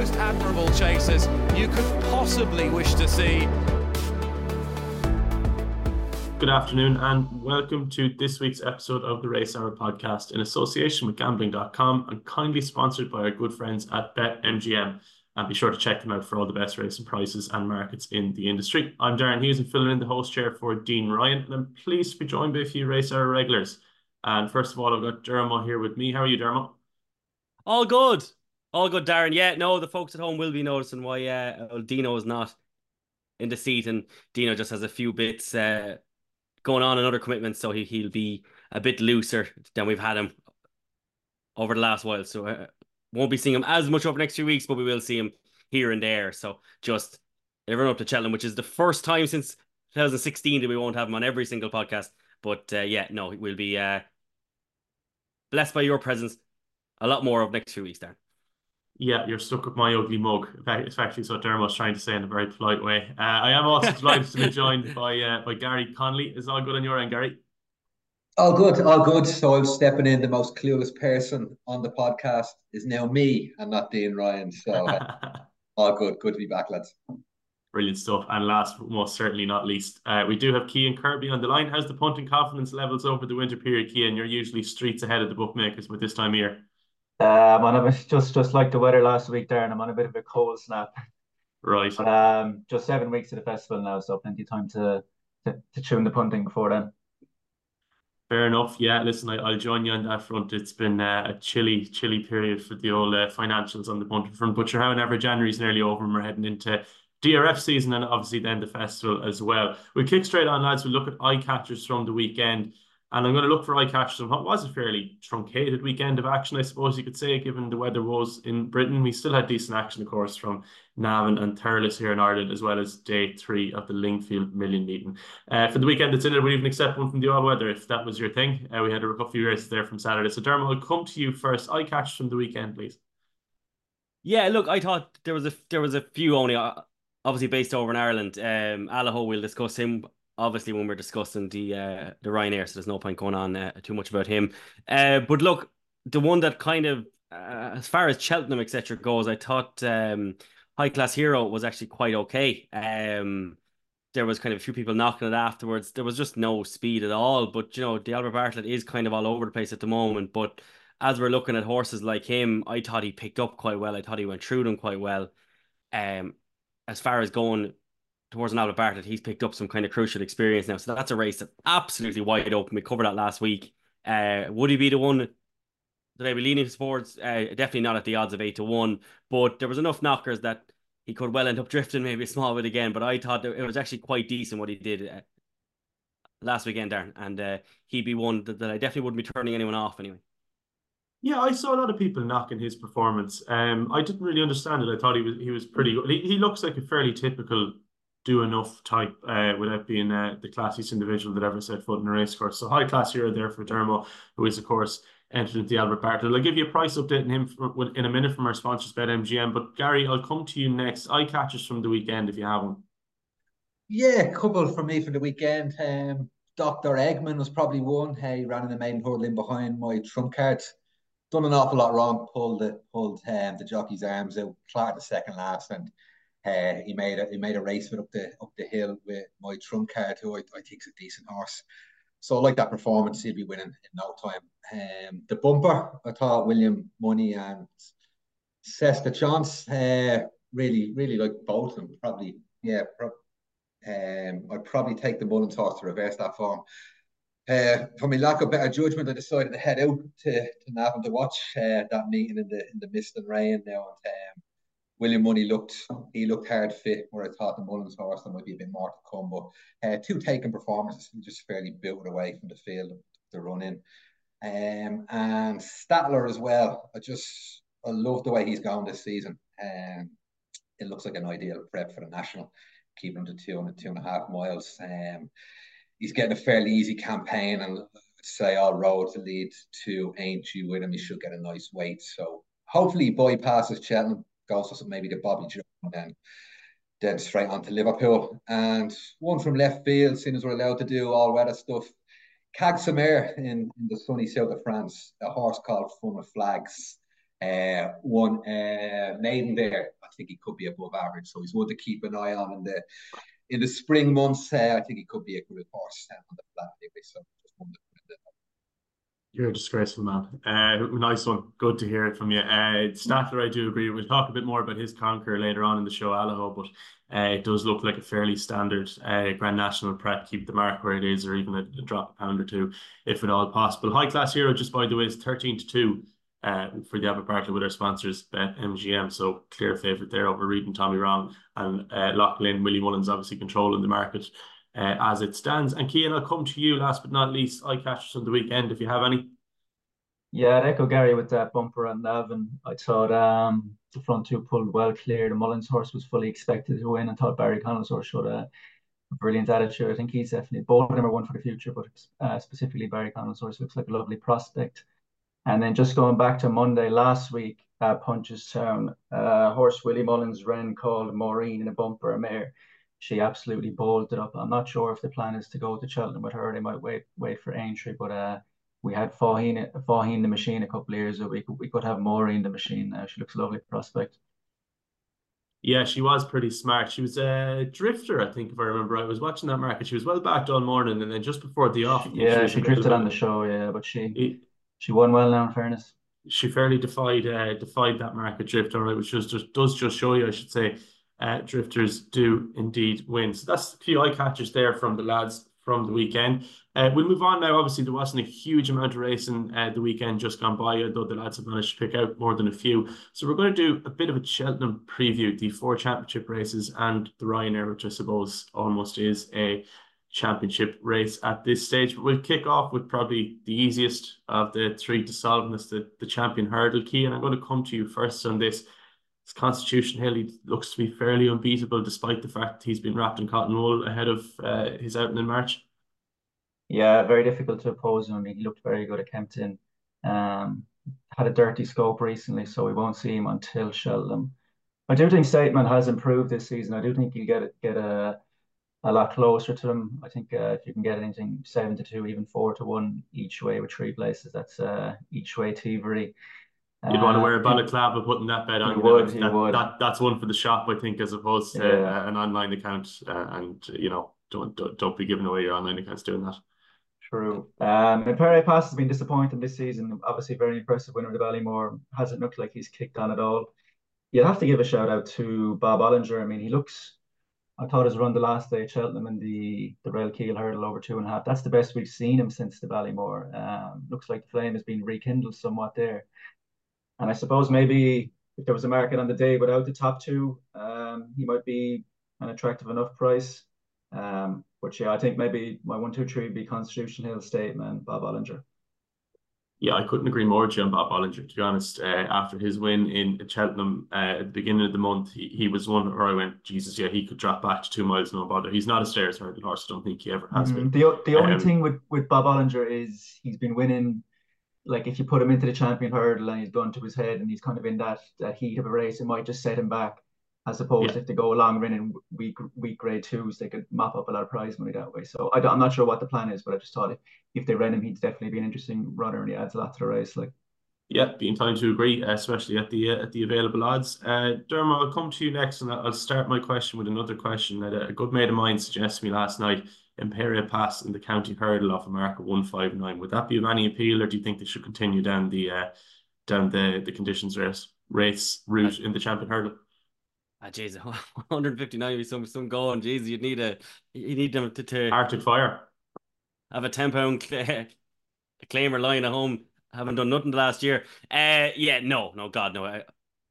most admirable chasers you could possibly wish to see. Good afternoon and welcome to this week's episode of the Race Hour podcast in association with gambling.com and kindly sponsored by our good friends at BetMGM. And be sure to check them out for all the best racing prices and markets in the industry. I'm Darren Hughes and filling in the host chair for Dean Ryan, and I'm pleased to be joined by a few Race Hour regulars. And first of all, I've got Dermot here with me. How are you, Dermot? All good. All good, Darren. Yeah, no, the folks at home will be noticing why uh, Dino is not in the seat, and Dino just has a few bits uh, going on and other commitments, so he he'll be a bit looser than we've had him over the last while. So uh, won't be seeing him as much over the next few weeks, but we will see him here and there. So just everyone up to Cheltenham, which is the first time since 2016 that we won't have him on every single podcast. But uh, yeah, no, we'll be uh, blessed by your presence a lot more of next few weeks, Darren. Yeah, you're stuck with my ugly mug. It's actually what Dermot's trying to say in a very polite way. Uh, I am also delighted to be joined by uh, by Gary Connolly. Is all good on your end, Gary? All good, all good. So I'm stepping in. The most clueless person on the podcast is now me and not Dean Ryan. So uh, all good. Good to be back, lads. Brilliant stuff. And last but most certainly not least, uh, we do have Cian Kirby on the line. How's the punting confidence levels over the winter period, Cian? You're usually streets ahead of the bookmakers with this time of year. Um, and I just just like the weather last week, Darren. I'm on a bit of a cold snap. Right. Um, just seven weeks of the festival now, so plenty of time to to, to tune the punting before then. Fair enough. Yeah, listen, I, will join you on that front. It's been uh, a chilly, chilly period for the old uh, financials on the punting front. But you're however, January's nearly over and we're heading into DRF season and obviously then the festival as well. We kick straight on, lads. We look at eye catchers from the weekend. And I'm going to look for eye catchers what was a fairly truncated weekend of action, I suppose you could say, given the weather was in Britain. We still had decent action, of course, from Navan and Thurles here in Ireland, as well as day three of the Lingfield Million Meeting. Uh, for the weekend that's in it, we even accept one from the all weather if that was your thing. Uh, we had a couple of races there from Saturday. So, Dermot, I'll come to you first. Eye catch from the weekend, please. Yeah, look, I thought there was a there was a few only, uh, obviously based over in Ireland. Um, Allaho, we'll discuss him obviously when we're discussing the uh, the Ryanair, so there's no point going on uh, too much about him. Uh, but look, the one that kind of uh, as far as Cheltenham etc. goes, I thought um, High Class Hero was actually quite okay. Um, there was kind of a few people knocking it afterwards. There was just no speed at all. But you know, the Albert Bartlett is kind of all over the place at the moment. But as we're looking at horses like him, I thought he picked up quite well. I thought he went through them quite well. Um, as far as going towards an Albert Bartlett, he's picked up some kind of crucial experience now. So that's a race that's absolutely wide open. We covered that last week. Uh, would he be the one that I'd be leaning towards? Uh, definitely not at the odds of eight to one, but there was enough knockers that he could well end up drifting maybe a small bit again. But I thought it was actually quite decent what he did uh, last weekend, Darren, and uh, he'd be one that, that I definitely wouldn't be turning anyone off anyway. Yeah, I saw a lot of people knocking his performance. Um, I didn't really understand it. I thought he was he was pretty good. He, he looks like a fairly typical do enough type uh, without being uh, the classiest individual that ever set foot in a race course. So High Class Hero there for Dermo, who is of course entered into the Albert Bartlett. I'll give you a price update on him for, in a minute from our sponsors BetMGM. But Gary, I'll come to you next. Eye catches from the weekend if you have one. Yeah, couple for me for the weekend. Um, Dr. Eggman was probably one. He ran in the main hurdle in behind my trump cards. Done an awful lot wrong. Pulled it, pulled um, the jockey's arms out. Cleared the second last and uh, he made a he made a race with up the up the hill with my trunk card, who I, I think is a decent horse. So I like that performance. He'll be winning in no time. Um, the bumper, I thought William Money and Cesta Chance, uh, really, really like both of them. Probably, yeah. Pro- um, I'd probably take the Mullins horse to reverse that form. Uh, for my lack of better judgment, I decided to head out to, to Navan to watch uh, that meeting in the in the mist and rain now. And, um, William Money looked he looked hard fit, where I thought the Mullins horse there might be a bit more to come. But uh, two taken performances, just fairly built away from the field the run in. Um, and Statler as well. I just I love the way he's gone this season. Um, it looks like an ideal prep for the national, keeping him to two and two and a half miles. Um, he's getting a fairly easy campaign, and say all roads lead to Aintree with him. He should get a nice weight. So hopefully he bypasses Cheltenham goes for maybe the Bobby Jo and then then straight on to Liverpool. And one from left field, seeing as we're allowed to do all weather stuff. Cagnes-sur-Mer in, in the sunny south of France, a horse called Fun of Flags. uh, one uh, maiden there. I think he could be above average, so he's one to keep an eye on in the in the spring months. Uh, I think he could be a good horse uh, on the flat anyway. So just you're a disgraceful man. Uh, nice one. Good to hear it from you. Uh, Statler, I do agree. We'll talk a bit more about his conquer later on in the show, Allaho, but uh, it does look like a fairly standard uh, Grand National prep. Keep the mark where it is, or even a, a drop a pound or two, if at all possible. High class hero, just by the way, is 13 to 2 uh, for the Albert Bartlett with our sponsors, Bet MGM. So clear favourite there over Readin Tommy Wrong. And uh, Lachlan, Willie Mullins obviously controlling the market uh, as it stands. And Cian, I'll come to you last but not least. I catch on the weekend if you have any. Yeah, I'd echo Gary with that bumper and Navan. I thought um, the front two pulled well clear. The Mullins horse was fully expected to win and thought Barry Connell's horse showed a, brilliant attitude. I think he's definitely both are one for the future, but uh, specifically Barry Connell's horse looks like a lovely prospect. And then just going back to Monday last week at Punchestown, uh, horse Willie Mullins ran called Maureen in a bumper mare she absolutely bolted up. I'm not sure if the plan is to go to Cheltenham with her. They might wait wait for Aintree, but uh, we had Faugheen, Faugheen the machine a couple of years ago. We could, we could have Maureen the machine. Uh, she looks a lovely prospect. Yeah, she was pretty smart. She was a drifter, I think, if I remember. Right. I was watching that market. She was well backed all morning, and then just before the off, yeah, she, she drifted on the show. Yeah, but she it, she won well now. In fairness, she fairly defied uh, defied that market drift. All right, which just, just does just show you, I should say, uh, drifters do indeed win. So that's a few eye catchers there from the lads from the weekend. Uh, we'll move on now. Obviously, there wasn't a huge amount of racing uh, the weekend just gone by, although the lads have managed to pick out more than a few. So we're going to do a bit of a Cheltenham preview, the four championship races and the Ryanair, which I suppose almost is a championship race at this stage. But we'll kick off with probably the easiest of the three to solve, and that's the, the champion hurdle key. And I'm going to come to you first on this. Constitution Hill, he looks to be fairly unbeatable despite the fact he's been wrapped in cotton wool ahead of uh, his outing in March. Yeah, very difficult to oppose him. I mean, he looked very good at Kempton. Um, had a dirty scope recently, so we won't see him until Cheltenham. I do think State Man has improved this season. I do think he'll get get a a lot closer to them. I think uh, if you can get anything seven to two, even four to one each way with three places, that's uh, each way thievery. You'd want to wear a balaclava putting that bet on. You would, that, would. That, that's one for the shop, I think, as opposed to yeah. uh, an online account. Uh, and you know, don't, don't don't be giving away your online accounts doing that. True. Um, Impaire Et Passe has been disappointing this season. Obviously, very impressive winner of the Ballymore. Hasn't looked like he's kicked on at all. You'd have to give a shout out to Bob Olinger. I mean, he looks. I thought his run the last day at Cheltenham in the the Relkeel Hurdle over two and a half. That's the best we've seen him since the Ballymore. Um, looks like the flame has been rekindled somewhat there. And I suppose maybe if there was a market on the day without the top two, um, he might be an attractive enough price. Um, but yeah, I think maybe my one, two, three would be Constitution Hill State Man, Bob Olinger. Yeah, I couldn't agree more with you on Bob Olinger. To be honest, uh, after his win in Cheltenham uh, at the beginning of the month, he, he was one where I went, Jesus, yeah, he could drop back to two miles, no bother. He's not a Stayers Hurdle horse. I don't think he ever has mm-hmm. been. The, the only um, thing with, with Bob Olinger is he's been winning like if you put him into the champion hurdle and he's gone to his head and he's kind of in that that heat of a race, it might just set him back. As opposed yeah. if they go along running week week grade twos, they could mop up a lot of prize money that way. So I am not sure what the plan is, but I just thought if, if they ran him, he'd definitely be an interesting runner and he adds a lot to the race. Like yeah, be inclined to agree, especially at the uh, at the available odds. Uh, Dermo, I'll come to you next, and I'll start my question with another question that a good mate of mine suggested me last night. Impaire Pass in the county hurdle off a mark of 159. Would that be of any appeal, or do you think they should continue down the uh, down the the conditions race race route in the champion hurdle? Ah, jeez, 159 would be some some going. Jeez, you'd need a you need them to, to Arctic Fire. Have a 10 pound cl- claimer lying at home. Haven't done nothing the last year. Uh, yeah, no, no, God, no. I,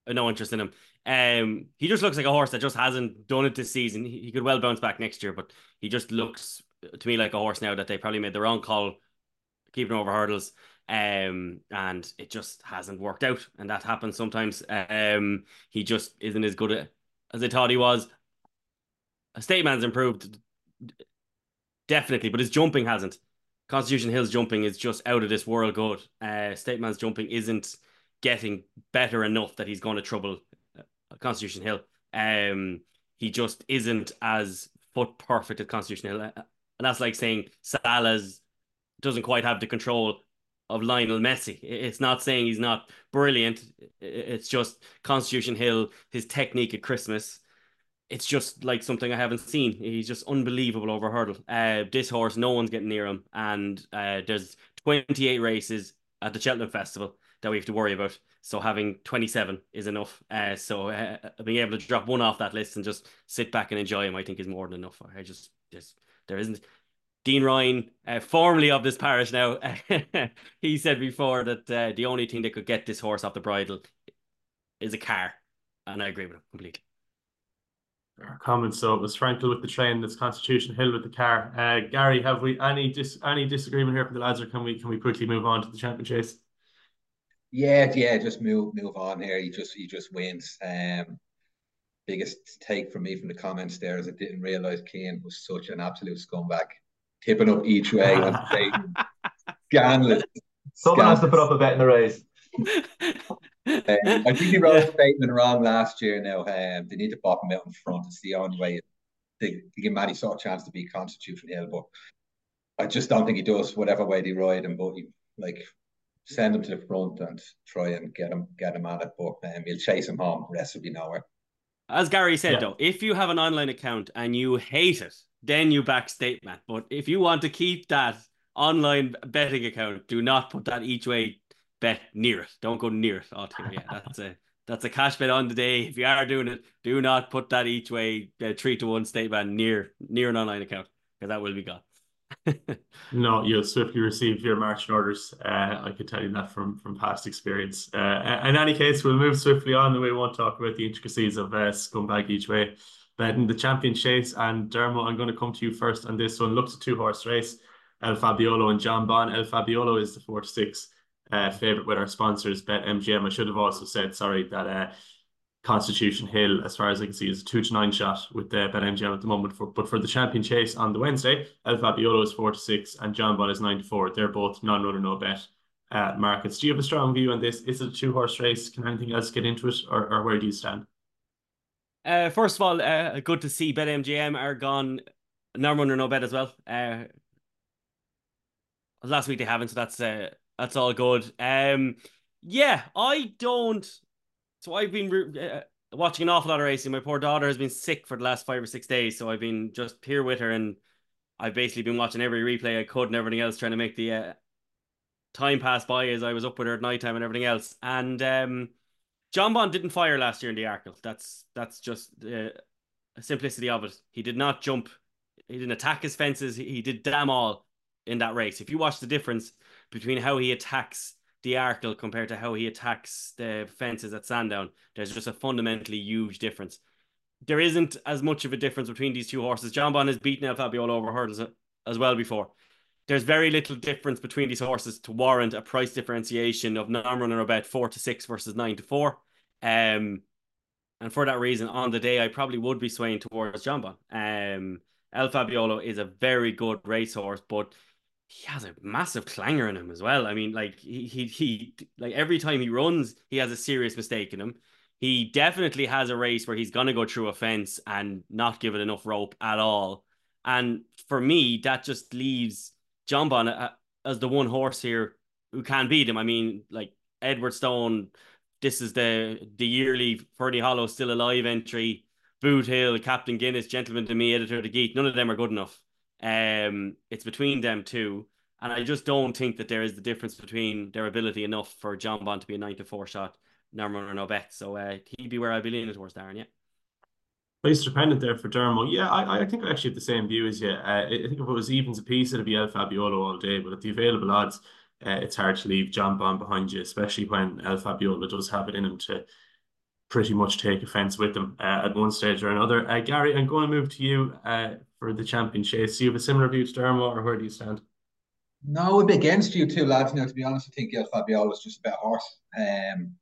I no interest in him. Um, he just looks like a horse that just hasn't done it this season. He, could well bounce back next year, but he just looks to me like a horse now that they probably made the wrong call keeping over hurdles. Um, and it just hasn't worked out, and that happens sometimes. Um, he just isn't as good as I thought he was. A state man's improved definitely, but his jumping hasn't. Constitution Hill's jumping is just out of this world good. Uh, state man's jumping isn't getting better enough that he's going to trouble Constitution Hill. Um, he just isn't as foot perfect at Constitution Hill, and that's like saying Salah's doesn't quite have the control of Lionel Messi. It's not saying he's not brilliant. It's just Constitution Hill, his technique at Christmas. It's just like something I haven't seen. He's just unbelievable over hurdle. Uh, this horse, no one's getting near him, and uh, there's 28 races at the Cheltenham Festival that we have to worry about. So having 27 is enough. Uh, so uh, being able to drop one off that list and just sit back and enjoy him, I think is more than enough. I just just there isn't. Dean Ryan, uh, formerly of this parish now, he said before that uh, the only thing that could get this horse off the bridle is a car, and I agree with him completely. Comments. So it was Frankel with the train. That's Constitution Hill with the car. Uh, Gary, have we any dis any disagreement here from the lads, or can we can we quickly move on to the champion chase? Yeah, yeah, just move move on here. He just he just wins. Um, biggest take from me from the comments there is I didn't realize Cian was such an absolute scumbag, tipping up each way on Satan. Scandalous. Someone has to put up a bet in the race. um, I think he wrote a State Man wrong last year. Now um, they need to pop him out in front. It's the only way to, to give Matty Saw a chance to beat Constitution Hill. But I just don't think he does whatever way they ride him. But he, like send him to the front and try and get him get him at it. But um, he'll chase him home. The rest will be nowhere. As Gary said, yeah. though, if you have an online account and you hate it, then you back State Man. But if you want to keep that online betting account, do not put that each way bet near it. Don't go near it altogether. Yeah, that's a that's a cash bet on the day. If you are doing it, do not put that each way uh, three to one State Man near near an online account because that will be gone. no, you'll swiftly receive your marching orders. Uh, I can tell you that from from past experience. Uh, in any case, we'll move swiftly on, and we won't talk about the intricacies of uh, scumbag each way. But in the champion chase, and Dermo, I'm going to come to you first on this one. Looks a two horse race. El Fabiolo and Jonbon. El Fabiolo is the four to six uh, favorite with our sponsors, Bet MGM. I should have also said, sorry, that uh, Constitution Hill, as far as I can see, is a two to nine shot with the BetMGM at the moment. For, but for the champion chase on the Wednesday, El Fabiolo is four to six and Jonbon is nine to four. They're both non runner, no bet uh, markets. Do you have a strong view on this? Is it a two horse race? Can anything else get into it, or, or where do you stand? Uh, first of all, uh, good to see BetMGM are gone non runner, no bet as well. Uh, last week they haven't, so that's uh, that's all good. Um, yeah, I don't so I've been uh, watching an awful lot of racing. My poor daughter has been sick for the last five or six days, so I've been just here with her, and I've basically been watching every replay I could and everything else, trying to make the uh, time pass by as I was up with her at night time and everything else. And um, Bond didn't fire last year in the Arkle. That's that's just uh, simplicity of it. He did not jump. He didn't attack his fences. He did damn all in that race. If you watch the difference between how he attacks the Arkle compared to how he attacks the fences at Sandown, there's just a fundamentally huge difference. There isn't as much of a difference between these two horses. Jonbon has beaten El Fabiolo over hurdles as well before. There's very little difference between these horses to warrant a price differentiation of non-runner about four to six versus nine to four. Um, and for that reason, on the day, I probably would be swaying towards Jonbon. Um, El Fabiolo is a very good racehorse, but he has a massive clanger in him as well. I mean, like he, he he like every time he runs, he has a serious mistake in him. He definitely has a race where he's gonna go through a fence and not give it enough rope at all. And for me, that just leaves Jonbon uh, as the one horse here who can beat him. I mean, like Edwardstone, this is the the yearly Ferny Hollow still alive entry. Boot Hill, Captain Guinness, Gentleman De Mee, Editeur du Gite. None of them are good enough. Um, it's between them two. And I just don't think that there is the difference between their ability enough for Jonbon to be a nine to four shot, number or no bet. So uh, he'd be where I'd be leaning towards Darren, yeah. Place dependent there for Dermo. Yeah, I, I think I actually have the same view as you. Uh, I think if it was evens a piece, it'd be El Fabiolo all day. But at the available odds, uh, it's hard to leave Jonbon behind you, especially when El Fabiolo does have it in him to pretty much take offence with them uh, at one stage or another. Uh, Gary, I'm going to move to you uh, for the champion chase. Do you have a similar view to Dermo, or where do you stand? No, I'm against you two lads. Now, to be honest, I think El Fabiolo is just a better horse. Um,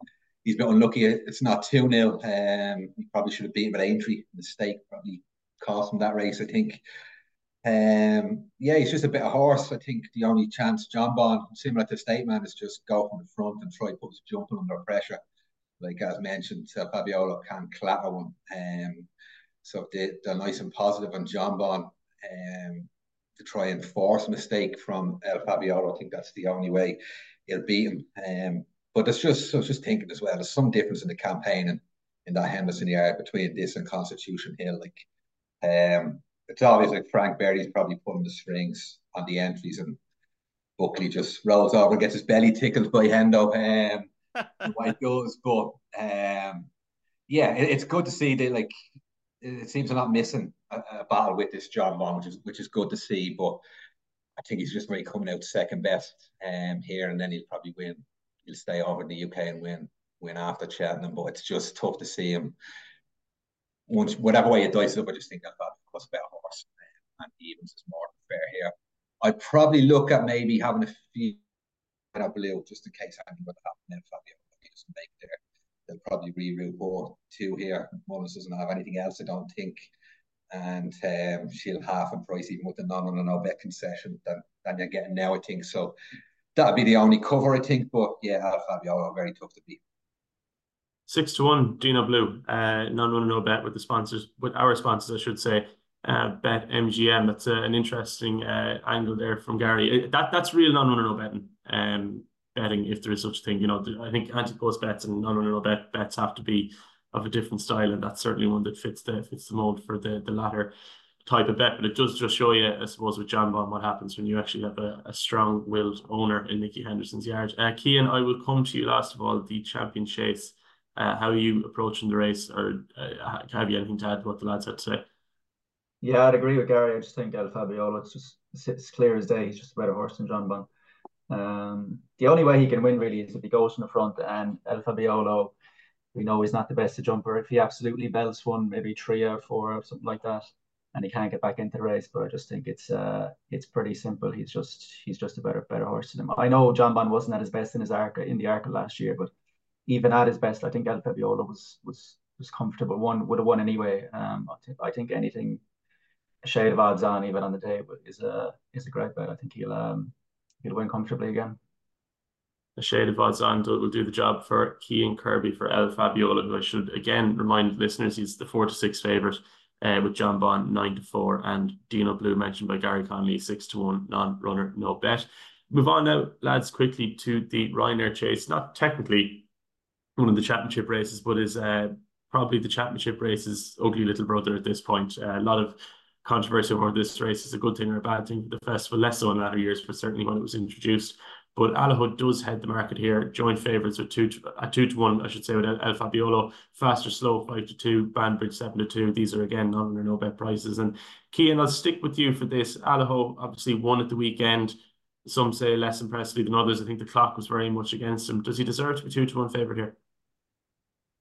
he's been unlucky. It's not 2 0. Um, he probably should have beaten with Aintree. Mistake probably cost him that race, I think. Um, yeah, he's just a bit of horse. I think the only chance Jonbon, similar to State Man, is just go from the front and try put his jumping under pressure. Like as mentioned, uh, Fabiolo can clatter one. Um, so they, they're nice and positive on Jonbon. Um, to try and force mistake from El Fabiolo. I think that's the only way he'll beat him. Um, but it's just I was just thinking as well. There's some difference in the campaign and in that Henderson yard between this and Constitution Hill. Like, um, it's obvious like Frank Berry's probably pulling the strings on the entries, and Buckley just rolls over and gets his belly tickled by Hendo. Um, why it goes, but um, yeah, it, it's good to see that like it seems they're not missing a, a, battle with this Jonbon, which is which is good to see. But I think he's just really coming out second best um here, and then he'll probably win. He'll stay over in the UK and win win after Cheltenham, but it's just tough to see him. Once whatever way you dice it I just think that that was a better horse, and evens is more fair here. I'd probably look at maybe having a few in blue just in case anything would happen. Then Fabio doesn't make there they'll probably reroute her two here. Mullins doesn't have anything else, I don't think. And um, she'll half in price even with the non on no bet concession than, than you're getting now, I think. So that'll be the only cover, I think. But yeah, Al Fabio very tough to beat. Six to one, Dinoblue. Uh, non on no bet with the sponsors, with our sponsors, I should say. Uh, bet MGM. That's uh, an interesting uh, angle there from Gary. That that's real non on no betting. Um, betting if there is such a thing. You know, I think anti-post bets and non-runner bet bets have to be of a different style, and that's certainly one that fits the fits the mold for the the latter type of bet. But it does just show you, I suppose, with Jonbon what happens when you actually have a, a strong-willed owner in Nicky Henderson's yard. Uh, Cian, I will come to you last of all. The champion chase. Uh, how are you approaching the race, or uh, have you anything to add to what the lads had to say? Yeah, I'd agree with Gary. I just think El Fabiolo, it's just it's clear as day. He's just a better horse than Jonbon. Um, the only way he can win really is if he goes from the front and El Fabiolo, we know he's not the best jumper. If he absolutely belts one, maybe three or four or something like that, and he can't get back into the race. But I just think it's uh it's pretty simple. He's just he's just a better better horse than him. I know Jonbon wasn't at his best in his Arkle in the Arkle last year, but even at his best, I think El Fabiolo was was was comfortable. One would have won anyway. Um, I think I think anything a shade of odds on even on the day is a is a great bet. I think he'll um he'll win comfortably again. A shade of odds on will do the job for Cian Kirby for El Fabiolo, who I should again remind listeners he's the four to six favourite uh, with Bond nine to four and Dinoblue mentioned by Gary Connolly six to one non-runner no bet. Move on now, lads, quickly to the Ryanair Chase. Not technically one of the championship races, but is uh, probably the championship race's ugly little brother at this point. Uh, a lot of controversy over this race is a good thing or a bad thing for the festival, less so in latter years, but certainly when it was introduced. But Allaho does head the market here. Joint favourites with two to, two to one, I should say, with El Fabiolo. Fastorslow five to two. Banbridge seven to two. These are again non or no bet prices. And Cian, I'll stick with you for this. Allaho obviously won at the weekend. Some say less impressively than others. I think the clock was very much against him. Does he deserve to be two to one favourite here?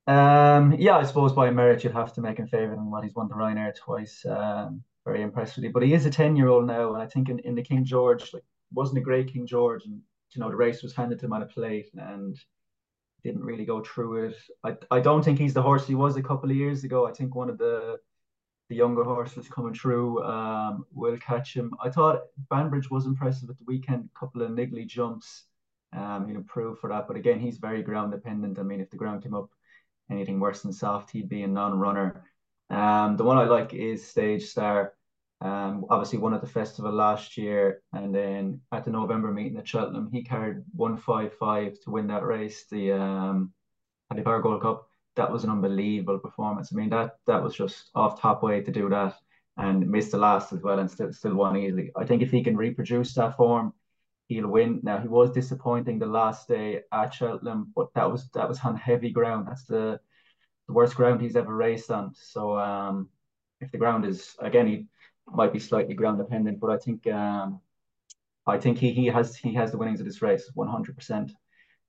Um, yeah, I suppose by merit you'd have to make him favourite on what he's won the Ryanair twice. Um, very impressed with him. But he is a 10 year old now. And I think in, in the King George, like, wasn't a great King George. And, you know, the race was handed to him on a plate and didn't really go through it. I, I don't think he's the horse he was a couple of years ago. I think one of the the younger horses coming through um, will catch him. I thought Banbridge was impressive at the weekend, a couple of niggly jumps, um, you know, proof for that. But again, he's very ground dependent. I mean, if the ground came up anything worse than soft, he'd be a non-runner. Um, the one I like is Stage Star. Um, obviously won at the festival last year, and then at the November meeting at Cheltenham, he carried one five five to win that race, the um, the Power Gold Cup. That was an unbelievable performance. I mean, that that was just off top way to do that, and missed the last as well, and still still won easily. I think if he can reproduce that form, he'll win. Now he was disappointing the last day at Cheltenham, but that was that was on heavy ground. That's the the worst ground he's ever raced on. So um, if the ground is again, he might be slightly ground dependent, but I think um, I think he he has he has the winnings of this race 100 percent.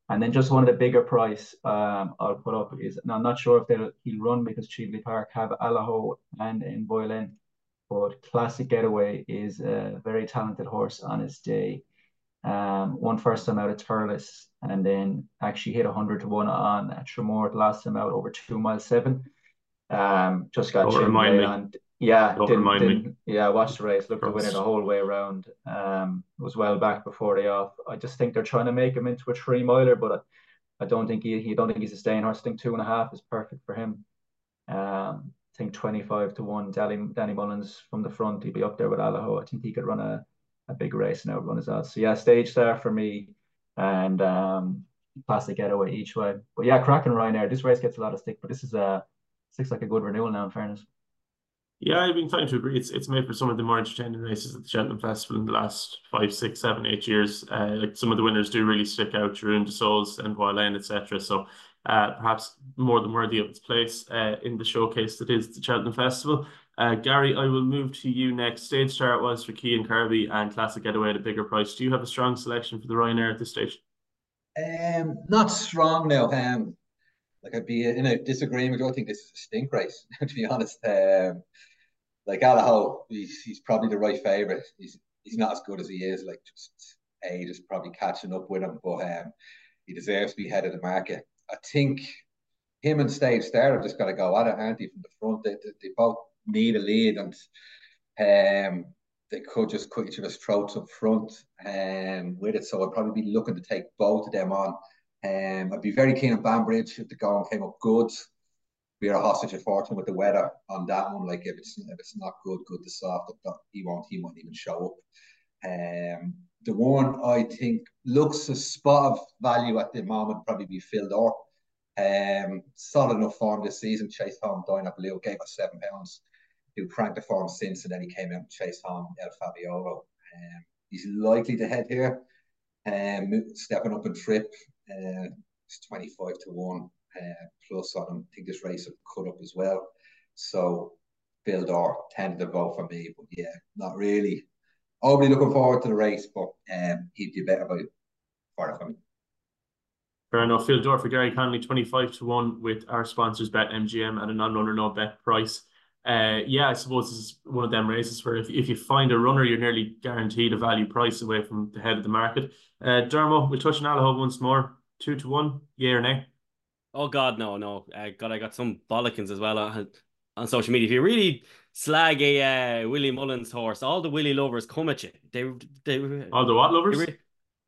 And then just one of the bigger price um, I'll put up is now I'm not sure if they'll he'll run because Cheveley Park have Allaho and in Boylan, but Classic Getaway is a very talented horse on his day. Um, one first time out at Thurles and then actually hit 100 to 1 on at Tramore last time out over two miles seven. Um, just got Don't remind me. And yeah, Don't didn't, remind didn't, me. yeah, watched the race, looked to win it the whole way around. Um, was well back before the off. I just think they're trying to make him into a three miler, but I, I don't think he, he don't think he's a staying horse. I think two and a half is perfect for him. Um, I think 25 to 1, Danny, Danny Mullins from the front, he'd be up there with Allaho. I think he could run a, a big race and outrun his odds. So yeah, Stage Star for me and um, Classic Getaway each way. But yeah, cracking Ryanair. This race gets a lot of stick, but this is a looks like a good renewal now. In fairness. Yeah, I've been trying to agree. It's it's made for some of the more entertaining races at the Cheltenham Festival in the last five, six, seven, eight years. Uh, like some of the winners do really stick out, Jeroen de Souls and Wylane, etc. So uh, perhaps more than worthy of its place uh, in the showcase that is the Cheltenham Festival. Uh, Gary, I will move to you next. Stage Star was for Cian Kirby and Classic Getaway at a bigger price. Do you have a strong selection for the Ryanair at this stage? Um, not strong now. Um, like I'd be in a disagreement. I think this is a stink race, to be honest. Um, like Allaho, he's, he's probably the right favourite. He's he's not as good as he is. Like just age is probably catching up with him, but um, he deserves to be head of the market. I think him and Stage Star have just got to go at it, aren't they, from the front? They, they, they both need a lead, and um, they could just cut each other's throats up front um, with it. So I'd probably be looking to take both of them on. Um, I'd be very keen on Banbridge if the going came up good. We are a hostage of fortune with the weather on that one. Like if it's if it's not good, good to soft, he won't he won't even show up. Um, the one I think looks a spot of value at the moment probably be Fil Dor. Um, solid enough form this season. Chase home, Dinoblue gave us seven pounds. He'll crank the form since, and then he came out and chased home El Fabiolo. Um, he's likely to head here. Um, stepping up and trip. Uh, it's 25 to 1 uh, plus on him. I think this race will cut up as well. So Fil Dor tended to vote for me, but yeah, not really. Overly looking forward to the race, but um, he'd be better by far for me. Fair enough. Fil Dor for Gary Connolly, 25 to 1 with our sponsors Bet MGM at a non runner no bet price. Uh, yeah, I suppose this is one of them races where if, if you find a runner, you're nearly guaranteed a value price away from the head of the market. Uh, Dermo, we'll touch on Allaho once more. Two to one, yeah or nay? Oh God, no, no. Uh, God, I got some bollockins as well on, on social media. If you really slag a uh, Willie Mullins horse, all the Willie lovers come at you. They, they, all the what lovers? They,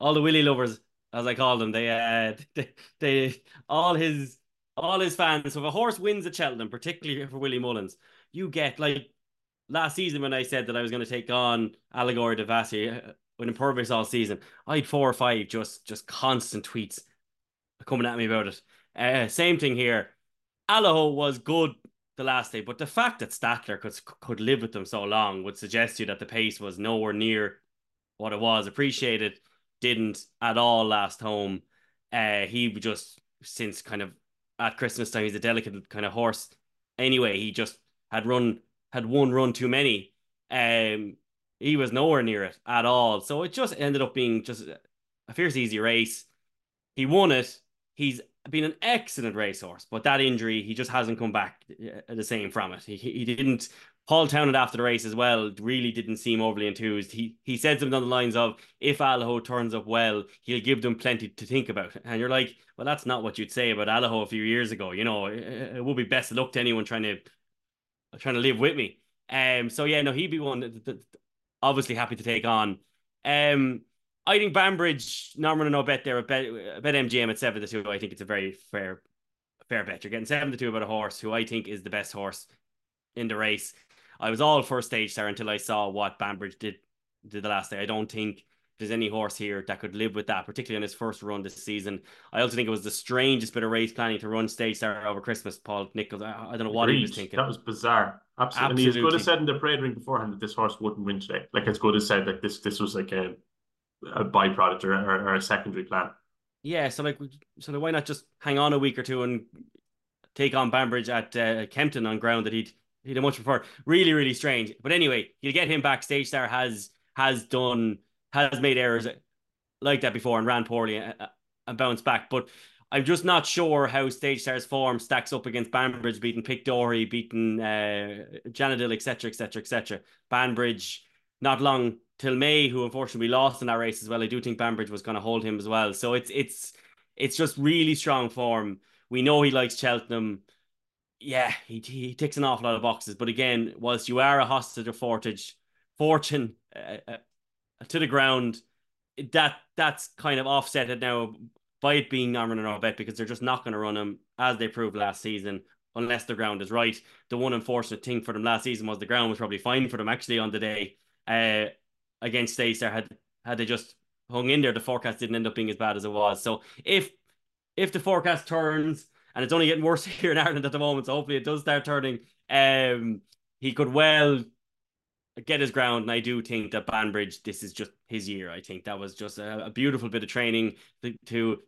all the Willie lovers, as I call them. They, uh, they, they, all his, all his fans. So if a horse wins at Cheltenham, particularly for Willie Mullins, you get like last season when I said that I was going to take on Allegorie de Vassy uh, with Impervious all season. I had four or five just just constant tweets coming at me about it. Uh, same thing here. Allaho was good the last day, but the fact that Statler could could live with them so long would suggest to you that the pace was nowhere near what it was. Appreciated, didn't at all last home. Uh, he just since kind of at Christmas time, he's a delicate kind of horse. Anyway, he just had run had one run too many. Um, he was nowhere near it at all. So it just ended up being just a fierce easy race. He won it he's been an excellent racehorse, but that injury, he just hasn't come back uh, the same from it. He, he didn't. Paul Townend after the race as well really didn't seem overly enthused. He he said something on the lines of, "If Allaho turns up well, he'll give them plenty to think about." And you're like, "Well, that's not what you'd say about Allaho a few years ago." You know, it, it would be best luck to anyone trying to trying to live with me. Um. So yeah, no, he'd be one that, that obviously happy to take on. Um. I think Banbridge, not running no bet there, a bet, bet MGM at seven to two. I think it's a very fair, fair bet. You're getting seven to two about a horse who I think is the best horse in the race. I was all first Stage Star until I saw what Banbridge did did the last day. I don't think there's any horse here that could live with that, particularly on his first run this season. I also think it was the strangest bit of race planning to run stage star over Christmas. Paul Nicholls, I, don't know what Agreed. he was thinking. That was bizarre. Absolutely. Absolutely. And he as good as said in the parade ring beforehand that this horse wouldn't win today. Like as good as said that this this was like a a byproduct or, or, or a secondary plan. Yeah, so like, so why not just hang on a week or two and take on Banbridge at uh, Kempton on ground that he'd he'd much prefer. Really, really strange. But anyway, you'll get him back. Stage Star has has done has made errors like that before and ran poorly and, uh, and bounced back. But I'm just not sure how Stage Star's form stacks up against Banbridge, beating Pic D'Orhy, beating uh, Janidil, etc., etc., etc. Banbridge, not long till May, who unfortunately lost in that race as well. I do think Banbridge was going to hold him as well. So it's it's it's just really strong form. We know he likes Cheltenham. Yeah, he, he ticks an awful lot of boxes. But again, whilst you are a hostage of Fortage, fortune uh, uh, to the ground, that that's kind of offset now by it being Norman and Orbet because they're just not going to run him as they proved last season unless the ground is right. The one unfortunate thing for them last season was the ground was probably fine for them actually on the day. Uh, against Stace had had they just hung in there, the forecast didn't end up being as bad as it was. So if if the forecast turns and it's only getting worse here in Ireland at the moment, so hopefully it does start turning. Um, he could well get his ground, and I do think that Banbridge, this is just his year. I think that was just a, a beautiful bit of training to, to,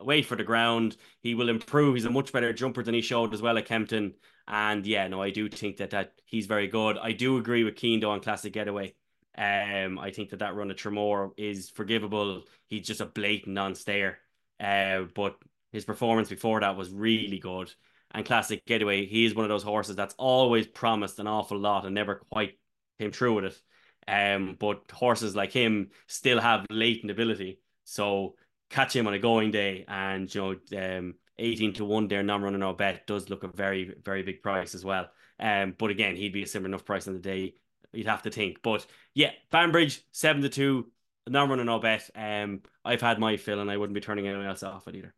wait for the ground. He will improve. He's a much better jumper than he showed as well at Kempton. And yeah, no, I do think that that he's very good. I do agree with Cian though on Classic Getaway. Um, I think that that run at Tramore is forgivable. He's just a blatant non-stayer. Uh, but his performance before that was really good. And Classic Getaway, he is one of those horses that's always promised an awful lot and never quite came through with it. Um, but horses like him still have latent ability. So catch him on a going day, and you know, um, eighteen to one there, non-running or bet does look a very, very big price as well. Um, but again, he'd be a similar enough price on the day. You'd have to think, but yeah, Banbridge seven to two, non-running or bet. Um, I've had my fill, and I wouldn't be turning anyone else off it either.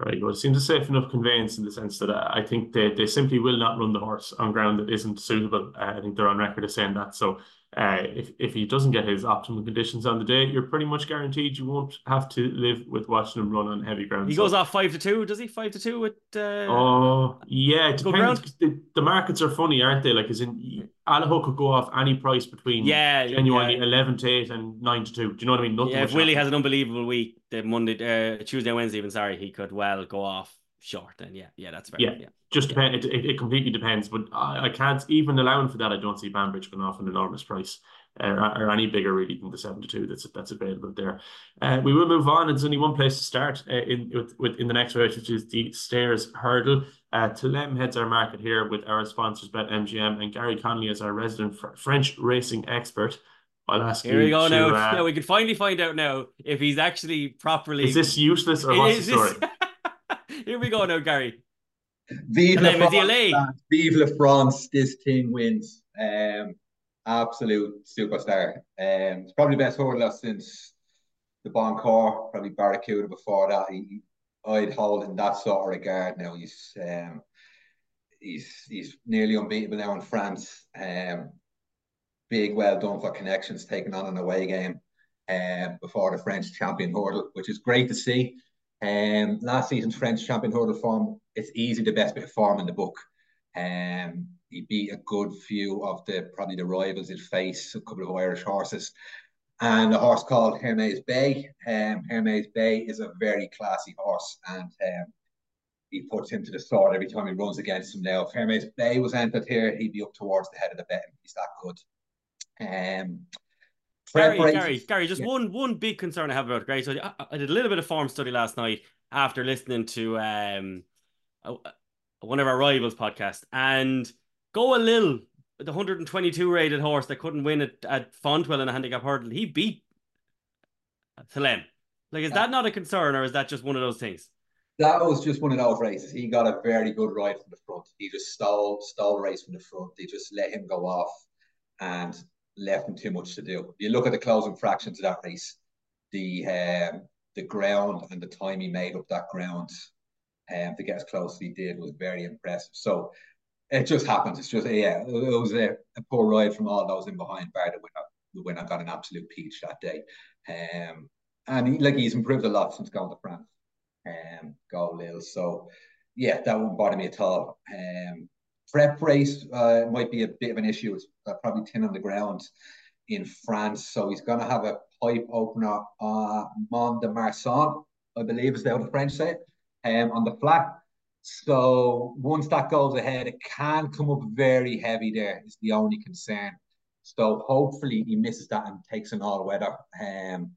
Right, well, it seems a safe enough conveyance in the sense that uh, I think they, they simply will not run the horse on ground that isn't suitable. Uh, I think they're on record as saying that. So uh, if, if he doesn't get his optimal conditions on the day, you're pretty much guaranteed you won't have to live with watching him run on heavy ground. He so. goes off five to two, does he? Five to two with. Uh, oh yeah, it depends. The, the, markets are funny, aren't they? Like, as in, Allaho could go off any price between yeah, genuinely yeah. eleven to eight and nine to two. Do you know what I mean? Nothing yeah, if Willie has an unbelievable week, the Monday, uh, Tuesday, Wednesday, even sorry, he could well go off short. Then yeah, yeah, that's fair. Yeah, yeah. Just depend. It, it, completely depends, but I, I can't even allowing for that. I don't see Banbridge going off an enormous price uh, or any bigger really than the seven to two that's that's available there. Uh, we will move on. It's only one place to start uh, in with, with in the next race, which is the Stayers Hurdle. Uh, Thelem heads our market here with our sponsors BetMGM and Gary Connolly as our resident fr French racing expert. I'll ask here we go to, now. Uh, now. We can finally find out now if he's actually properly. Is this useless or what's the story? here we go now, Gary. Vive la France, Vive la France! This team wins. Um, absolute superstar. Um, it's probably the best hurdler since the Bon Cour, probably Baracouda before that. He, I'd hold in that sort of regard now. He's um, he's he's nearly unbeatable now in France. Um, big, well done for connections, taking on an away game um, before the French champion hurdle, which is great to see. Um, last season's French champion hurdle form, it's easy the best bit of form in the book. Um, he beat a good few of the probably the rivals he'd face, a couple of Irish horses, and a horse called Hermes Bay. Um, Hermes Bay is a very classy horse, and um, he puts him to the sword every time he runs against him. Now, if Hermes Bay was entered here, he'd be up towards the head of the betting. He's that good. Um, Gary, Gary, Gary, just yeah. one one big concern I have about Gary. So I, I, did a little bit of form study last night after listening to um one of our rivals podcast and Go a little the 122 rated horse that couldn't win at, at Fontwell in a handicap hurdle. He beat Thelem. Like, is that not a concern, or is that just one of those things? That was just one of those races. He got a very good ride from the front. He just stole stole the race from the front. They just let him go off and left him too much to do. You look at the closing fractions of that race, the um, the ground and the time he made up that ground um, to get as close as he did was very impressive. So it just happens. It's just yeah, it was a, a poor ride from all those in behind bar the winner. The winner got an absolute peach that day, um, and he, like he's improved a lot since going to France. Um, go Lil. So yeah, that won't bother me at all. Um, prep race uh, might be a bit of an issue. It's uh, probably tin on the ground in France, so he's going to have a pipe opener uh, Mont de Marsan, I believe is how the French say um, on the flat. So once that goes ahead, it can come up very heavy there, is the only concern. So hopefully he misses that and takes an all weather um,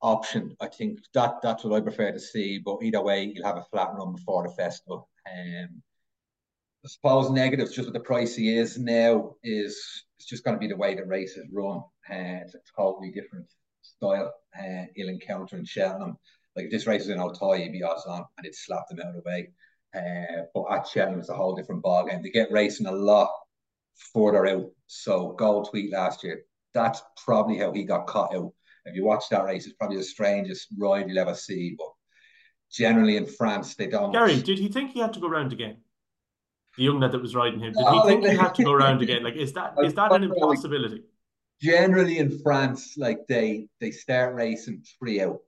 option. I think that that's what I prefer to see. But either way, you'll have a flat run before the festival. Um, I suppose negatives just with the price he is now is it's just going to be the way the race is run. Uh, it's a totally different style. Uh, he'll encounter in Cheltenham. Like if this race is in Auteuil, he'd be odds on and it slapped him out of the way. Uh, but at Cheltenham, it's a whole different ballgame. They get racing a lot further out. So Gold Tweet last year, that's probably how he got caught out. If you watch that race, it's probably the strangest ride you'll ever see. But generally in France, they don't. Gary, did he think he had to go round again? The young lad that was riding him, did he think he had to go around again? Like, is that is that an impossibility? generally in France, like they they start racing three out,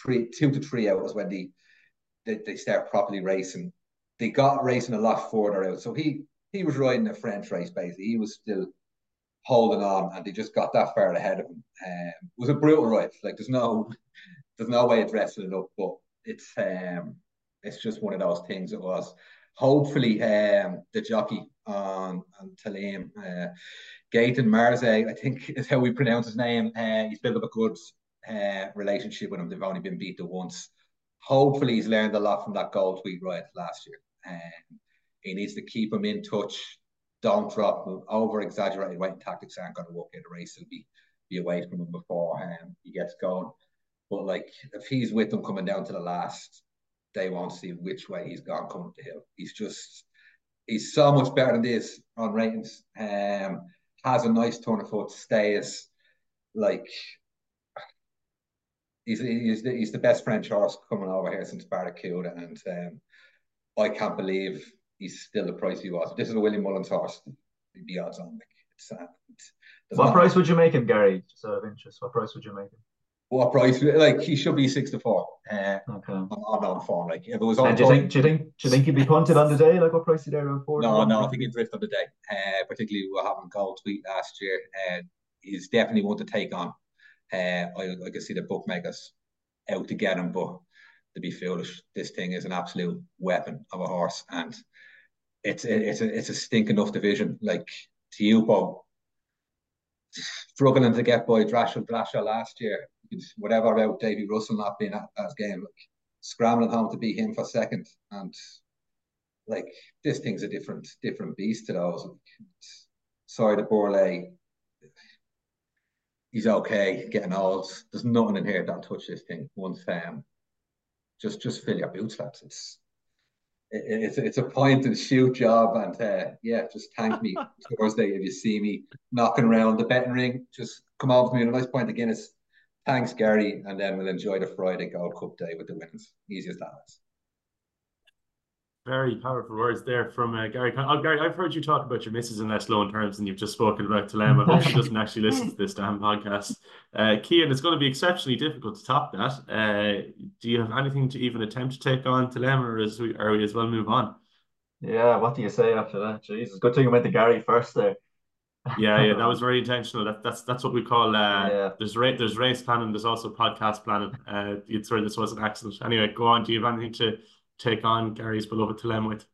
three two to three out is when they they, they start properly racing. They got racing a lot further out. So he he was riding a French race basically. He was still holding on, and they just got that far ahead of him. Um, it was a brutal ride. Like there's no there's no way of dressing it up, but it's um it's just one of those things. It was. Hopefully, um, the jockey on on Talim, uh, Gaëtan Marseille, I think is how we pronounce his name. Uh, he's built up a good uh, relationship with him. They've only been beat beaten once. Hopefully, he's learned a lot from that Gold Tweet ride last year. Um, he needs to keep him in touch. Don't drop him. Over exaggerated weight tactics aren't going to work in a race. He'll be be away from him before um, he gets going. But like if he's with them coming down to the last, they won't see which way he's gone coming to hill. He's just he's so much better than this on ratings. Um, has a nice turn of foot, stays like he's he's the, he's the best French horse coming over here since Baracouda, and um, I can't believe he's still the price he was. This is a William Mullins horse. The odds on like it's, uh, it's what price would you make him, Gary? Just out of interest, what price would you make him? What price? Like he should be six to four. Uh, okay. On, on form, like if it was on. And do you think? Do you think? Do you think he'd be punted on the day? Like what price there around four? No, no, I think he'd drift on the day. Uh, particularly what having Gold Tweet last year. Uh, he's definitely one to take on. Uh, I, I can see the bookmakers out to get him, but to be foolish, this thing is an absolute weapon of a horse, and it's it's a it's a stink enough division. Like Teahupoo struggling to get by Dashel Drasher last year. Whatever about Davy Russell not being at that game, like scrambling home to beat him for second, and like this thing's a different different beast to those. Sire Du Berlais, he's okay, getting old. There's nothing in here that touch this thing. Once um, just just fill your boots, lads. It's it's it's a point and shoot job, and uh, yeah, just thank me Thursday if you see me knocking around the betting ring. Just come over to me with a nice point of Guinness. Thanks, Gary, and then we'll enjoy the Friday Gold Cup day with the winners. Easy as that is. Very powerful words there from uh, Gary. Oh, Gary, I've heard you talk about your missus in less loan terms, and you've just spoken about Talem. I hope she doesn't actually listen to this damn podcast. Uh, Cian, it's going to be exceptionally difficult to top that. Uh, do you have anything to even attempt to take on Talem, or is we, are we as well move on? Yeah, what do you say after that? Jesus, good thing I went to Gary first there. Yeah, yeah, that was very intentional. That, that's that's what we call uh, yeah. there's race there's race planning. There's also podcast planning. Uh, you'd swear this was an accident. Anyway, go on. Do you have anything to take on Gary's beloved Talem with?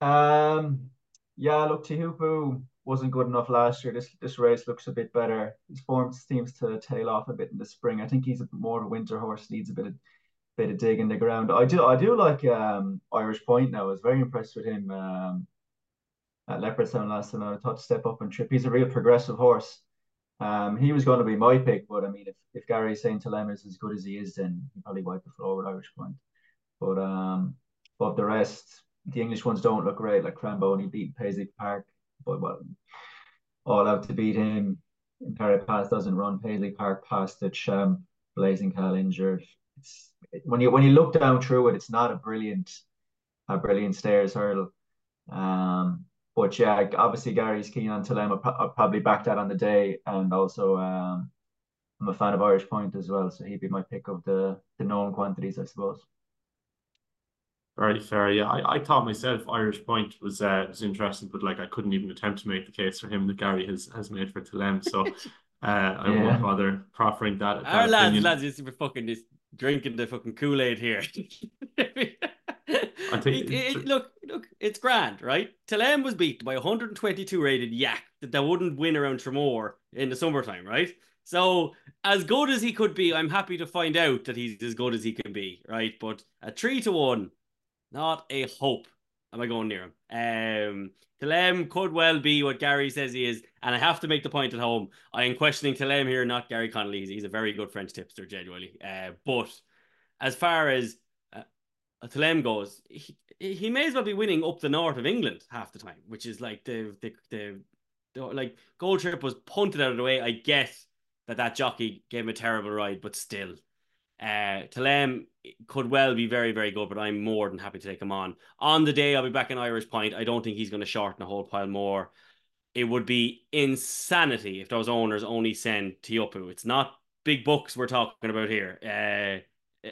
Um, yeah, look, Teahupoo wasn't good enough last year. This this race looks a bit better. His form seems to tail off a bit in the spring. I think he's a, bit more of a winter horse. Needs a bit of bit of dig in the ground. I do I do like um, Irish Point now. I was very impressed with him um, at Leopardstown last time. I thought to step up and trip. He's a real progressive horse. Um, he was going to be my pick, but I mean, if, if Gary's saying Talem is as good as he is, then he probably wipe the floor with Irish Point. But um, but the rest, the English ones don't look great. Like Cramboni beat Paisley Park, but well, all out to beat him. Pass doesn't run. Paisley Park past the. Blazing Khal injured. It's when you when you look down through it, it's not a brilliant, a brilliant Stayers Hurdle. Um, but yeah, obviously Gary's keen on Talem. I'll, I'll probably back that on the day, and also um, I'm a fan of Irish Point as well, so he'd be my pick of the the known quantities, I suppose. Very fair. Yeah, I, I thought myself Irish Point was uh, was interesting, but like I couldn't even attempt to make the case for him that Gary has has made for Talem. So uh, I yeah. won't bother proffering that. that Our lads, lads, used to be fucking just drinking the fucking Kool Aid here. I think it, it, look, look, it's grand, right? Telem was beat by 122 rated yak that, that wouldn't win around Tramore in the summertime, right? So as good as he could be, I'm happy to find out that he's as good as he can be, right? But a three to one not a hope. Am I going near him? Um, Talem could well be what Gary says he is, and I have to make the point at home. I am questioning Telem here, not Gary Connolly. He's, he's a very good French tipster, genuinely. Uh, but as far as Talem goes, he, he may as well be winning up the north of England half the time, which is like the the the, the like Gold Tweet was punted out of the way. I guess that that jockey gave him a terrible ride, but still, uh, Talem could well be very, very good, but I'm more than happy to take him on. On the day, I'll be back in Irish Point. I don't think he's going to shorten a whole pile more. it would be insanity if those owners only send Teahupoo. It's not big books we're talking about here. Uh,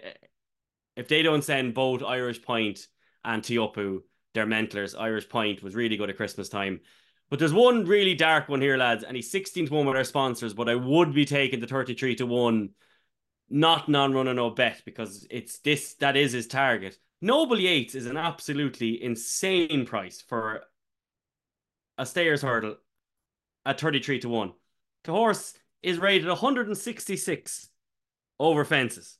if they don't send both Irish Point and Teahupoo, they're mentlers. Irish Point was really good at Christmas time. But there's one really dark one here, lads, and he's 16 to 1 with our sponsors, but I would be taking the 33 to 1, not non running no bet, because it's this that is his target. Noble Yeats is an absolutely insane price for a stayers hurdle at 33 to 1. The horse is rated 166 over fences.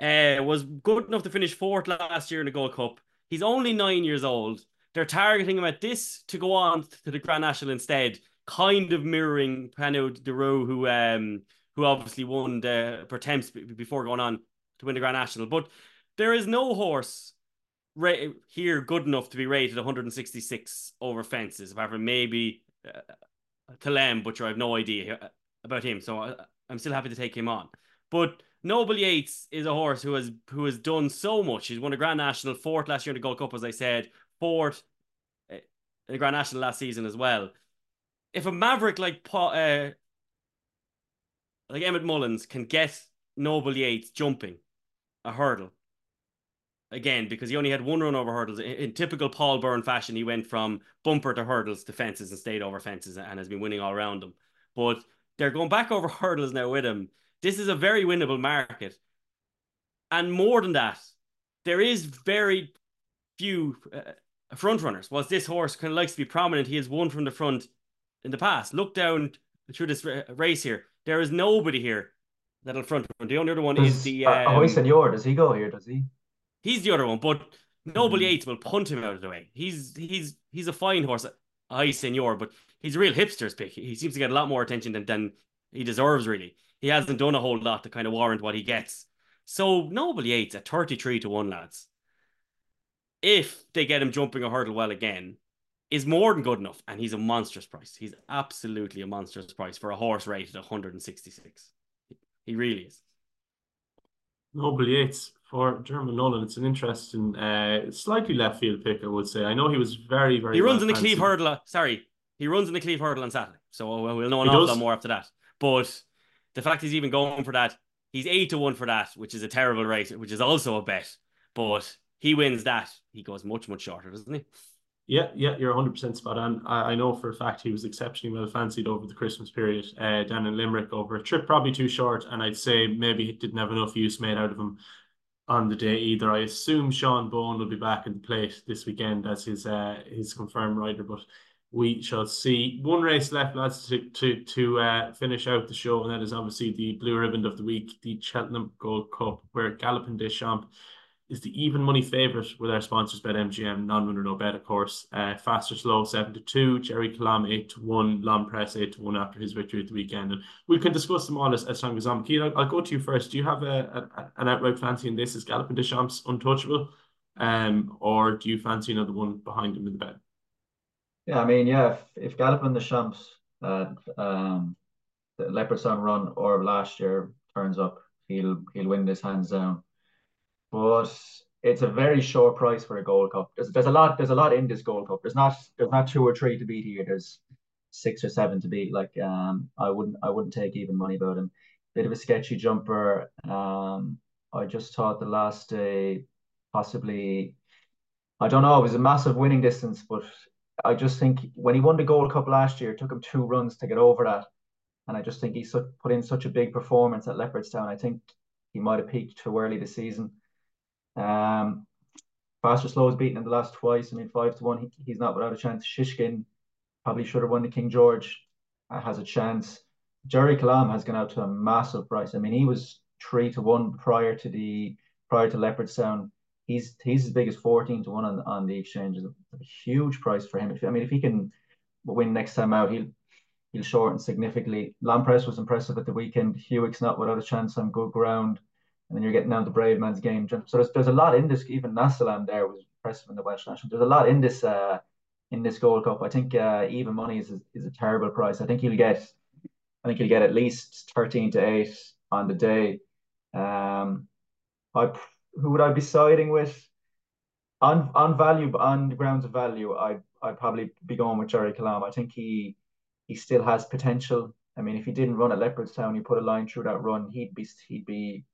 Uh, was good enough to finish fourth last year in the Gold Cup. He's only nine years old. They're targeting him at this to go on to the Grand National instead, kind of mirroring Pineau De Re, who um who obviously won the Pertemps before going on to win the Grand National. But there is no horse ra- here good enough to be rated 166 over fences, apart from maybe uh, Kalem, but I have no idea about him. So I, I'm still happy to take him on. But Noble Yeats is a horse who has who has done so much. He's won a Grand National, fourth last year in the Gold Cup, as I said, fourth eh, in the Grand National last season as well. If a maverick like uh, like Emmett Mullins can get Noble Yeats jumping a hurdle again because he only had one run over hurdles in, in, typical Paul Byrne fashion. He went from bumper to hurdles to fences and stayed over fences and has been winning all around them. But they're going back over hurdles now with him. This is a very winnable market, and more than that, there is very few uh, front runners. Whilst this horse kind of likes to be prominent, he has won from the front in the past. Look down through this race here. There is nobody here that'll front run. The only other one does, is the um, Ahoy Senor. Does he go here? Does he? He's the other one, but Noble mm. Yeats will punt him out of the way. He's he's he's a fine horse. Ahoy Senor, but he's a real hipster's pick. He seems to get a lot more attention than, than he deserves, really. He hasn't done a whole lot to kind of warrant what he gets. So Noble Yeats at 33 to 1, lads if they get him jumping a hurdle well again, is more than good enough. And he's a monstrous price. He's absolutely a monstrous price for a horse rated 166. He really is. Noble Yeats for Diarmuid Nolan. It's an interesting, uh, slightly left field pick, I would say. I know he was very, very. He runs in the Cleeve hurdle. Sorry, he runs in the Cleeve hurdle on Saturday, so we'll know an awful lot more after that. But the fact he's even going for that, he's eight to one for that, which is a terrible rate, which is also a bet. But he wins that, he goes much, much shorter, doesn't he? Yeah, yeah, you're 100% spot on. I, I know for a fact he was exceptionally well fancied over the Christmas period uh, down in Limerick over a trip, probably too short. And I'd say maybe he didn't have enough use made out of him on the day either. I assume Sean Bowen will be back in the plate this weekend as his uh, his confirmed rider, but we shall see. One race left, lads, to to to uh, finish out the show, and that is obviously the blue ribbon of the week, the Cheltenham Gold Cup, where Galopin Des Champs is the even money favourite with our sponsors BetMGM, non-winner no bet, of course. Uh, Fastorslow seven to two, Gerri Colombe eight to one, L'Homme-Presse eight to one after his victory at the weekend, and we can discuss them all as, as time goes on. Keith, I'll, I'll, go to you first. Do you have a, a an outright fancy in this? Is Galopin Des Champs untouchable, um, or do you fancy another one behind him in the bet? Yeah, I mean, yeah, if, if Galopin Des Champs, uh, um, the run or last year turns up, he'll he'll win this hands down but it's a very short price for a Gold Cup. There's, there's a lot. There's a lot in this Gold Cup. There's not. There's not two or three to beat here. There's six or seven to beat. Like um, I wouldn't. I wouldn't take even money about him. Bit of a sketchy jumper. Um, I just thought the last day possibly. I don't know. It was a massive winning distance, but I just think when he won the Gold Cup last year, it took him two runs to get over that. And I just think he put in such a big performance at Leopardstown. I think he might have peaked too early this season. Um, Fastorslow has beaten in the last twice. I mean, five to one, he, he's not without a chance. Shishkin probably should have won the King George, uh, has a chance. Gerri Colombe has gone out to a massive price. I mean, he was three to one prior to the prior to Leopardstown. He's he's as big as fourteen to one on on the exchange. It's a huge price for him. If I mean, if he can win next time out, he'll he'll shorten significantly. L'Homme-Presse was impressive at the weekend. Hewick's not without a chance on good ground and then you're getting down to Brave Man's Bravemansgame. So there's, there's a lot in this. Even Nassalam there was impressive in the Welsh National. There's a lot in this uh, in this Gold Cup. I think uh, even money is, is a terrible price. I think you'll get I think you'll get at least thirteen to eight on the day. Um, I who would I be siding with? On on value, on the grounds of value, I I'd probably be going with Gerri Colombe. I think he he still has potential. I mean, if he didn't run at Leopardstown, you put a line through that run, he'd be he'd be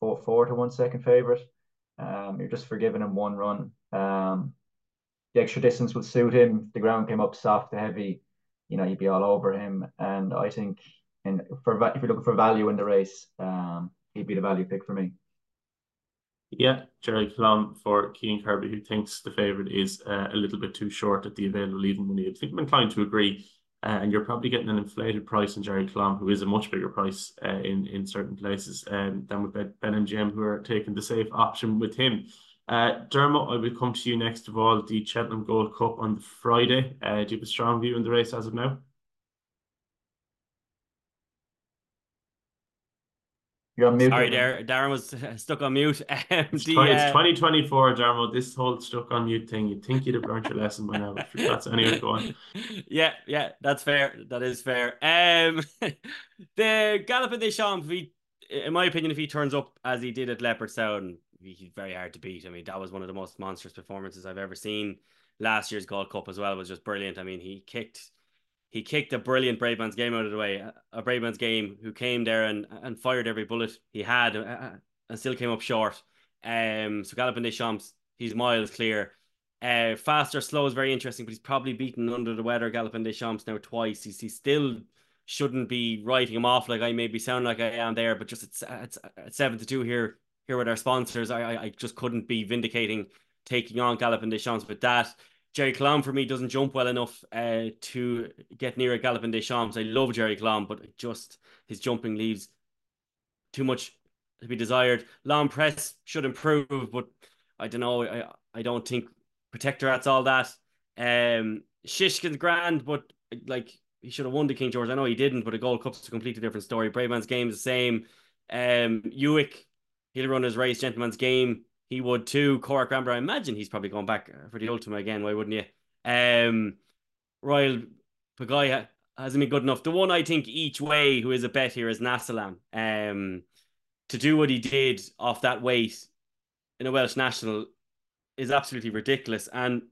four four to one second favorite. Um, you're just forgiving him one run. Um, the extra distance would suit him. The ground came up soft to heavy. You know, you'd be all over him. And I think, and for if you're looking for value in the race, um, he'd be the value pick for me. Yeah, Gerri Colombe for Cian Kirby, who thinks the favourite is uh, a little bit too short at the available even money. I think I'm inclined to agree. Uh, and you're probably getting an inflated price in Gerri Colombe, who is a much bigger price uh, in in certain places um, than with BetMGM, who are taking the safe option with him. Uh, Dermot, I will come to you next of all. The Cheltenham Gold Cup on the Friday. Uh, do you have a strong view in the race as of now? You're on mute. Sorry, there. Darren was stuck on mute. Um, it's, the, 20, it's uh, 2024, Dermot. This whole stuck on mute thing, you'd think you'd have learned your lesson by now. But that's anyway, go on. yeah, yeah, that's fair. That is fair. Um, the Galopin Des Champs, he, in my opinion, if he turns up as he did at Leopardstown, he's very hard to beat. I mean, that was one of the most monstrous performances I've ever seen. Last year's Gold Cup as well was just brilliant. I mean, he kicked he kicked a brilliant Bravemansgame out of the way. A Bravemansgame who came there and, and fired every bullet he had uh, uh, and still came up short. Um, so Galopin Des Champs, he's miles clear. Uh, Fastorslow is very interesting, but he's probably beaten under the weather Galopin Des Champs now twice. He's, he still shouldn't be writing him off like I maybe sound like I am there, but just it's, it's, it's seven to two here here with our sponsors. I, I, I just couldn't be vindicating taking on Galopin Des Champs with that. Gerri Colombe for me doesn't jump well enough uh, to get near a Galopin Des Champs. I love Gerri Colombe, but just his jumping leaves too much to be desired. L'Homme-Presse should improve, but I don't know. I I don't think Protectorate's all that. Um, Shishkin's grand, but like he should have won the King George. I know he didn't, but a Gold Cup's a completely different story. Bravemansgame is the same. Um, Hewick, he'll run his race. Gentlemansgame he would too. Corach Rambler, I imagine he's probably going back for the Ultima again. Why wouldn't you? Um, Royale Pagaille hasn't been good enough. The one I think each way who is a bet here is Nassalam. Um, to do what he did off that weight in a Welsh national is absolutely ridiculous. And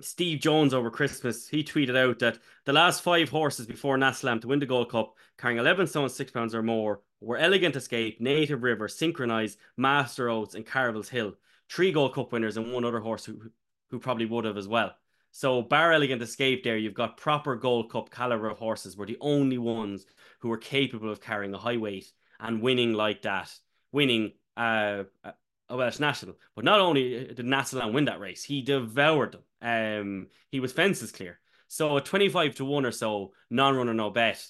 Steve Jones over Christmas, he tweeted out that the last five horses before Nassalam to win the Gold Cup, carrying 11 stone, six pounds or more, were Elegant Escape, Native River, Synchronised, Master Oats, and Carvill's Hill. Three Gold Cup winners and one other horse who, who probably would have as well. So Bar Elegant Escape there, you've got proper Gold Cup caliber of horses were the only ones who were capable of carrying a high weight and winning like that, winning uh, a Welsh national. But not only did Nassalam win that race, he devoured them. Um, he was fences clear. So a 25 to 1 or so, non-runner, no bet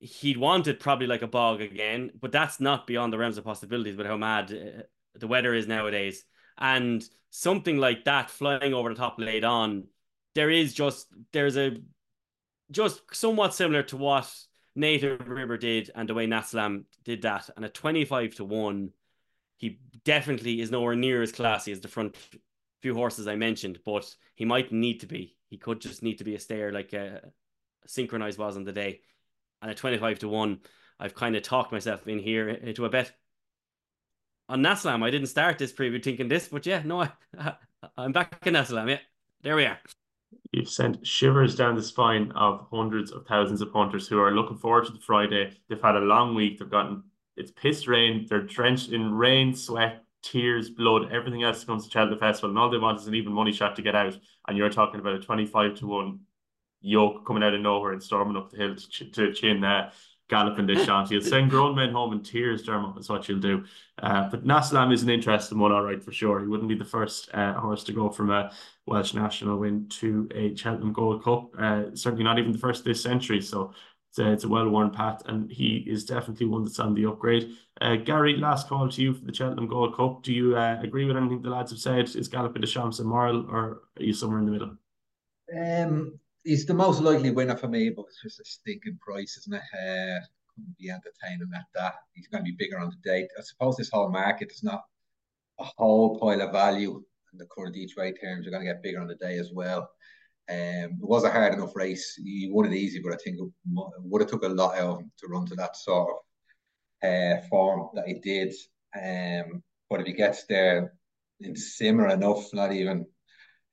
he'd want it probably like a bog again, but that's not beyond the realms of possibilities with how mad uh, the weather is nowadays. And something like that flying over the top late on, there is just there's a just somewhat similar to what Native River did and the way Nassalam did that. And a 25 to 1, he definitely is nowhere near as classy as the front few horses I mentioned, but he might need to be. He could just need to be a stayer like uh, Synchronised was on the day and a 25 to 1, I've kind of talked myself in here into a bet. On Nassalam, I didn't start this preview thinking this, but yeah, no, I, I'm back in Nassalam. Yeah, there we are. You've sent shivers down the spine of hundreds of thousands of punters who are looking forward to the Friday. They've had a long week. They've gotten it's piss rain. They're drenched in rain, sweat, tears, blood, everything else comes to Cheltenham Festival, and all they want is an even money shot to get out. And you're talking about a 25 to 1 York coming out of nowhere and storming up the hill to, ch- to chin uh, Galopin He'll send grown men home in tears, Dermot. That's what you'll do. Uh, but Nassalam is an interesting one, all right, for sure. He wouldn't be the first uh, horse to go from a Welsh national win to a Cheltenham Gold Cup. Uh, certainly not even the first this century. So it's a, it's a well-worn path, and he is definitely one that's on the upgrade. Uh, Gary, last call to you for the Cheltenham Gold Cup. Do you uh, agree with anything the lads have said? Is Galopin Des Champs a moral, or are you somewhere in the middle? Um, he's the most likely winner for me, but it's just a stinking price, isn't it? Uh, couldn't be entertaining at that. He's going to be bigger on the date. I suppose this whole market is not a whole pile of value, and the current each way terms are going to get bigger on the day as well. Um, it was a hard enough race. He won it easy, but I think it would have took a lot out of him to run to that sort of uh, form that he did. Um, but if he gets there in similar enough, not even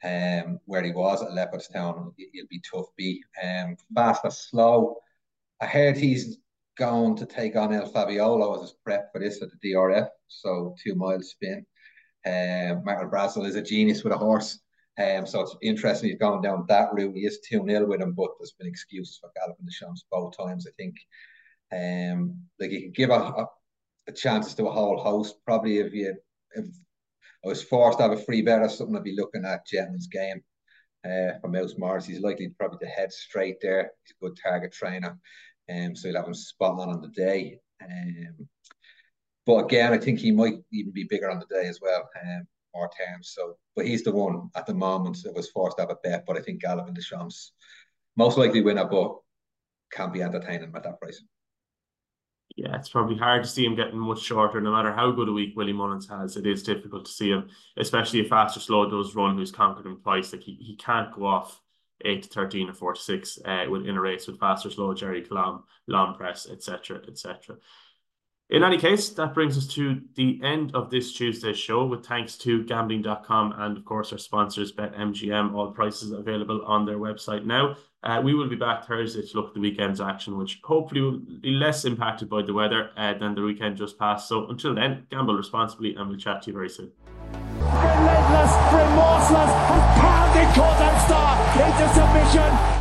um, where he was at Leopardstown, he'll be tough beat. Um, Fastorslow. I heard he's going to take on El Fabiolo as his prep for this at the DRF, so two mile spin. Um, Michael Brassil is a genius with a horse. Um, so it's interesting he's gone down that route. He is 2 0 with him, but there's been excuses for Galopin Des Champs both times, I think. Um, like he can give a, a, a chances to a whole host. Probably if you if I was forced to have a free bet or something, I'd be looking at Gentlemansgame uh, for Mouse Morris. He's likely probably to head straight there. He's a good target trainer. Um, so you'll have him spot on on the day. Um, but again, I think he might even be bigger on the day as well. Um, more terms. So, but he's the one at the moment that was forced to have a bet. But I think Galopin Des Champs most likely winner, but can't be entertaining at that price. Yeah, it's probably hard to see him getting much shorter. No matter how good a week Willie Mullins has, it is difficult to see him, especially if Fastorslow does run who's conquered him twice. Like he, he can't go off eight to thirteen or four to six uh, in a race with faster, Slow, Gerri Colombe, L'Homme-Presse, etc., etc. In any case, that brings us to the end of this Tuesday's show with thanks to gambling.com and, of course, our sponsors, BetMGM. All prices available on their website now. Uh, we will be back Thursday to look at the weekend's action, which hopefully will be less impacted by the weather uh, than the weekend just passed. So until then, gamble responsibly and we'll chat to you very soon. Relentless, remorseless, and Star into submission.